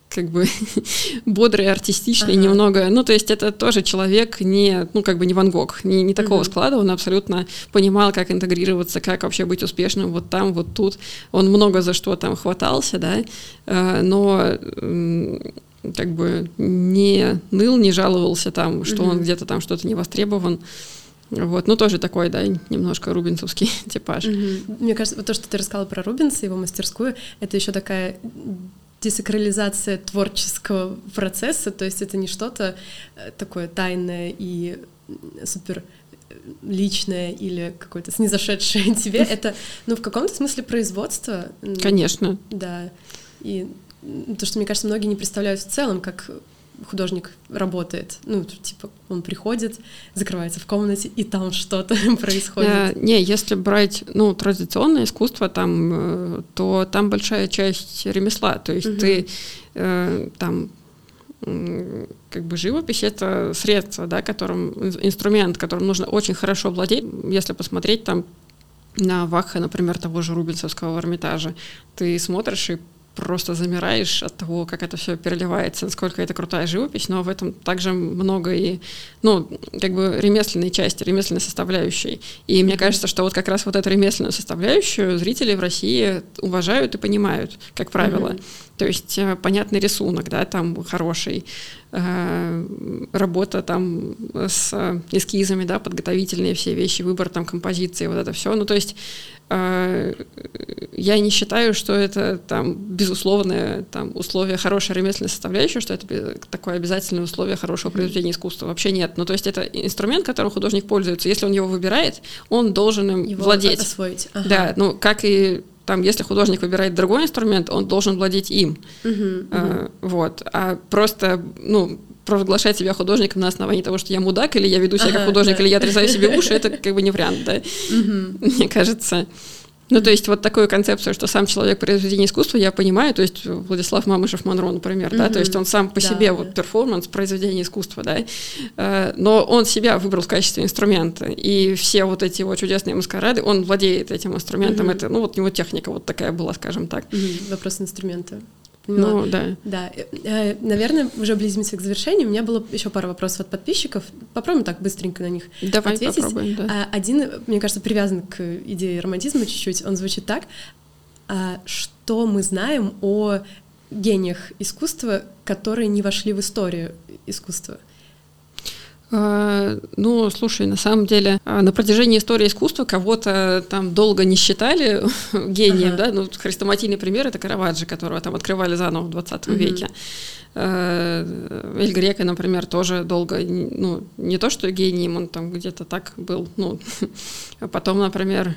как бы бодрый, артистичный, ага. немного. Ну, то есть это тоже человек не, ну, как бы не Ван Гог, не, не такого угу. склада, он абсолютно понимал, как интегрироваться, как вообще быть успешным вот там, вот тут. Он много за что там хватался, да, э, но как бы не ныл, не жаловался там, что mm-hmm. он где-то там что-то не востребован. Вот, ну тоже такой, да, немножко рубинсовский типаж. Mm-hmm. Мне кажется, вот то, что ты рассказала про Рубинса, его мастерскую, это еще такая десакрализация творческого процесса, то есть это не что-то э, такое тайное и супер личное или какое-то снизошедшее тебе, это, ну, в каком-то смысле производство. Конечно. Да. И то, что, мне кажется, многие не представляют в целом, как художник работает. Ну, типа, он приходит, закрывается в комнате, и там что-то происходит. А, не, если брать, ну, традиционное искусство, там, э, то там большая часть ремесла. То есть угу. ты э, там как бы живопись это средство, да, которым инструмент, которым нужно очень хорошо владеть. Если посмотреть там на Ваха, например, того же Рубинсовского Эрмитажа, ты смотришь и просто замираешь от того, как это все переливается, насколько это крутая живопись, но в этом также много и, ну, как бы ремесленной части, ремесленной составляющей. И мне кажется, что вот как раз вот эту ремесленную составляющую зрители в России уважают и понимают, как правило. Mm-hmm. То есть э, понятный рисунок, да, там хороший, э, работа там с эскизами, да, подготовительные все вещи, выбор там композиции, вот это все. Ну, то есть э, я не считаю, что это там безусловное там, условие хорошей ремесленной составляющей, что это такое обязательное условие хорошего произведения искусства. Вообще нет. Ну, то есть это инструмент, которым художник пользуется. Если он его выбирает, он должен им его владеть. освоить. Ага. Да, ну, как и там, если художник выбирает другой инструмент, он должен владеть им. Uh-huh, uh-huh. вот. А просто, ну, провозглашать себя художником на основании того, что я мудак, или я веду себя ага, как художник, да. или я отрезаю себе уши, это как бы не вариант, да. Мне кажется. Ну, то есть вот такую концепцию, что сам человек произведение искусства, я понимаю, то есть Владислав Мамышев Монро, например, mm-hmm. да, то есть он сам по да, себе вот перформанс, произведение искусства, да, э, но он себя выбрал в качестве инструмента, и все вот эти его чудесные маскарады, он владеет этим инструментом, mm-hmm. это, ну, вот у него техника вот такая была, скажем так. Mm-hmm. Вопрос инструмента. Ну, ну, да. Да. Э, наверное, уже близимся к завершению. У меня было еще пару вопросов от подписчиков. Попробуем так быстренько на них Давай ответить. Попробуем, да. А, один, мне кажется, привязан к идее романтизма чуть-чуть. Он звучит так. Что мы знаем о гениях искусства, которые не вошли в историю искусства? А, ну, слушай, на самом деле, а, на протяжении истории искусства кого-то там долго не считали гением, ага. да, ну, хрестоматийный пример — это Караваджо, которого там открывали заново в 20 угу. веке. А, Эль Грека, например, тоже долго, ну, не то что гением, он там где-то так был, ну, потом, например,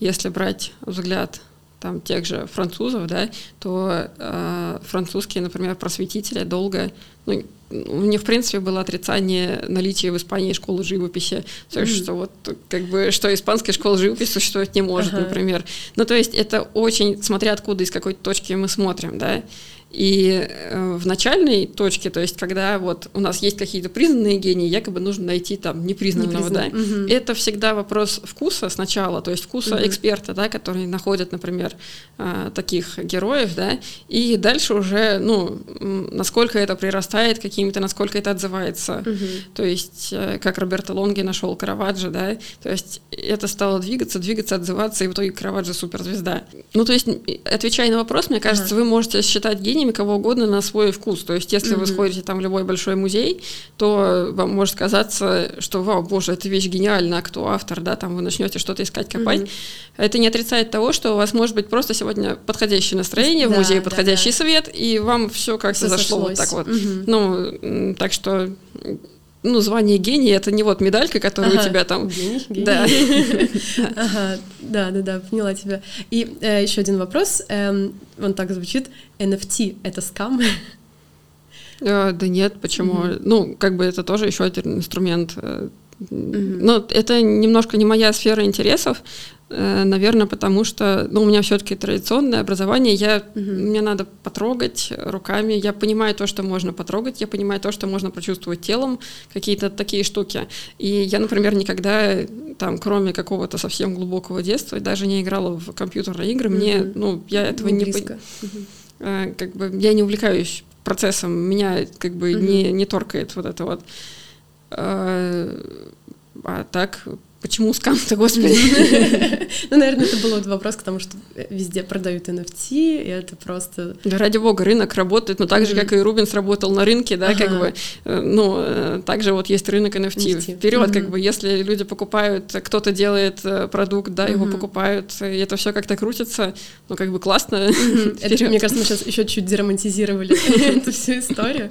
если брать взгляд там тех же французов, да, то э, французские, например, просветители долго, ну, у них, в принципе, было отрицание наличия в Испании школы живописи, то есть, mm-hmm. что вот, как бы, что испанская школа живописи существовать не может, ага. например. Ну, то есть, это очень, смотря откуда, из какой точки мы смотрим, да, И э, в начальной точке, то есть когда вот у нас есть какие-то признанные гении, якобы нужно найти там непризнанного, да. Угу. Это всегда вопрос вкуса сначала, то есть вкуса угу. эксперта, да, который находит, например, э, таких героев, да, и дальше уже, ну, насколько это прирастает какими-то, насколько это отзывается. Угу. То есть э, как Роберто Лонги нашел Караваджо, да, то есть это стало двигаться, двигаться, отзываться, и в итоге Караваджо суперзвезда. Ну, то есть, отвечая на вопрос, мне кажется, ага. вы можете считать гениями кого угодно на свой вкус. То есть, если mm-hmm. вы сходите там в любой большой музей, то вам может казаться, что, вау, боже, эта вещь гениальна, а кто автор, да, там вы начнете что-то искать, копать. Mm-hmm. Это не отрицает того, что у вас может быть просто сегодня подходящее настроение да, в музее, подходящий да, да. свет, и вам все как-то зашло вот так вот. Mm-hmm. Ну, так что ну, звание гения это не вот медалька, которая ага, у тебя там. Гений, гений. Да. Ага, да, да, да, поняла тебя. И э, еще один вопрос. Эм, он так звучит: NFT это скам? Э, да нет, почему? Ну, как бы это тоже еще один инструмент. Э, mm Ну, это немножко не моя сфера интересов, Э, наверное, потому что ну, у меня все-таки традиционное образование, я, угу. мне надо потрогать руками, я понимаю то, что можно потрогать, я понимаю то, что можно прочувствовать телом, какие-то такие штуки. И я, например, никогда, там, кроме какого-то совсем глубокого детства, даже не играла в компьютерные игры, угу. мне, ну, я этого не... не угу. Как бы я не увлекаюсь процессом, меня как бы угу. не, не торкает вот это вот. А, а так Почему скам-то, господи? Ну, наверное, это был вопрос к тому, что везде продают NFT, и это просто... Да ради бога, рынок работает, но так же, как и Рубинс работал на рынке, да, как бы, э, ну, э, также вот есть рынок NFT. Вперед, как бы, если люди покупают, кто-то делает э, продукт, да, его покупают, и это все как-то крутится, ну, как бы классно. Мне кажется, мы сейчас еще чуть деромантизировали эту всю историю.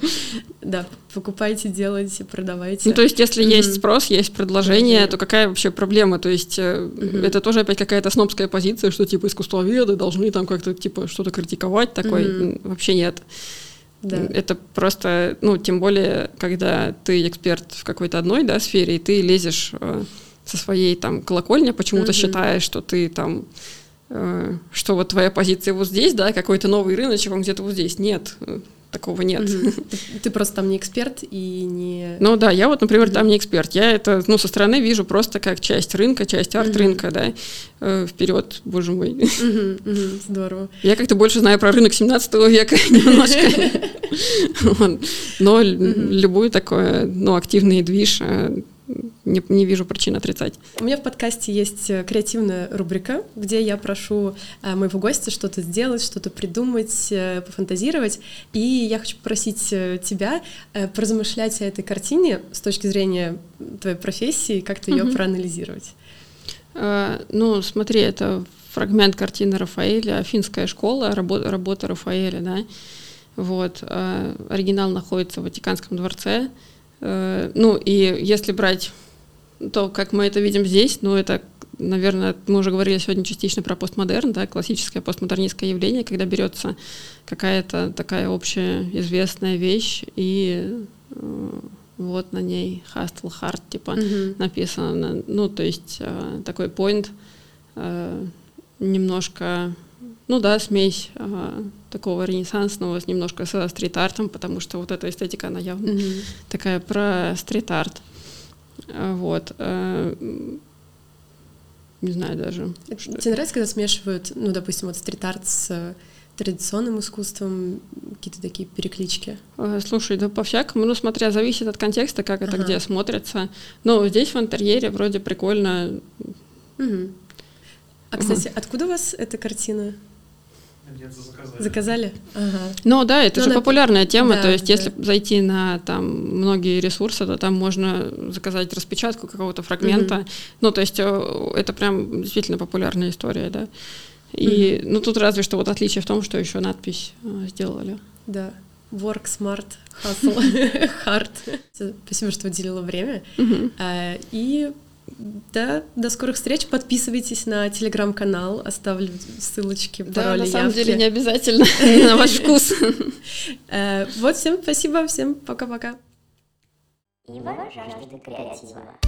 Да, покупайте, делайте, продавайте. Ну, то есть, если есть спрос, есть предложение, то какая вообще вообще проблема. То есть угу. это тоже опять какая-то снобская позиция, что типа искусствоведы должны там как-то типа что-то критиковать. Такой угу. вообще нет. Да. Это просто, ну, тем более, когда ты эксперт в какой-то одной да, сфере, и ты лезешь э, со своей там колокольни, почему-то mm считаешь, что ты там э, что вот твоя позиция вот здесь, да, какой-то новый рыночек, он где-то вот здесь. Нет, такого нет. Ты просто там не эксперт и не... Ну да, я вот, например, там не эксперт. Я это, ну, со стороны вижу просто как часть рынка, часть арт-рынка, да. Э, Вперед, боже мой. Здорово. Я как-то больше знаю про рынок 17 века немножко. Но любой такой, ну, активный движ э, не, не вижу причин отрицать. У меня в подкасте есть э, креативная рубрика, где я прошу э, моего гостя что-то сделать, что-то придумать, э, пофантазировать. И я хочу попросить тебя поразмышлять о этой картине с точки зрения твоей профессии, как-то ее угу. проанализировать. Ну, смотри, это фрагмент картины Рафаэля, «Афинская школа», работа, работа Рафаэля, да. Вот. Оригинал находится в Ватиканском дворце. Э, ну и если брать то, как мы это видим здесь, ну это, наверное, мы уже говорили сегодня частично про постмодерн, да, классическое постмодернистское явление, когда берется какая-то такая общая известная вещь и э, вот на ней hustle hard типа mm-hmm. написано, ну то есть э, такой point немножко ну да, смесь а, такого ренессансного с немножко со стрит-артом, потому что вот эта эстетика, она явно mm-hmm. такая про стрит-арт. А, вот. А, не знаю даже. Что... Тебе нравится, когда смешивают, ну, допустим, вот стрит-арт с традиционным искусством, какие-то такие переклички? А, слушай, да по-всякому, ну, смотря, зависит от контекста, как это ага. где смотрится. Но здесь в интерьере вроде прикольно. Угу. А, кстати, угу. откуда у вас эта картина? Заказали. Заказали? Ага. Ну да, это ну, же на... популярная тема, да, то есть да. если зайти на там многие ресурсы, то там можно заказать распечатку какого-то фрагмента. Угу. Ну то есть э, это прям действительно популярная история, да. И угу. ну тут разве что вот отличие в том, что еще надпись э, сделали. Да. Work smart, hustle hard. Спасибо, что уделила время. Угу. И да, до скорых встреч. Подписывайтесь на телеграм-канал, оставлю ссылочки, да, пароли, на самом явки. деле не обязательно, на ваш вкус. Э, вот, всем спасибо, всем пока-пока. Ива жаждет креатива.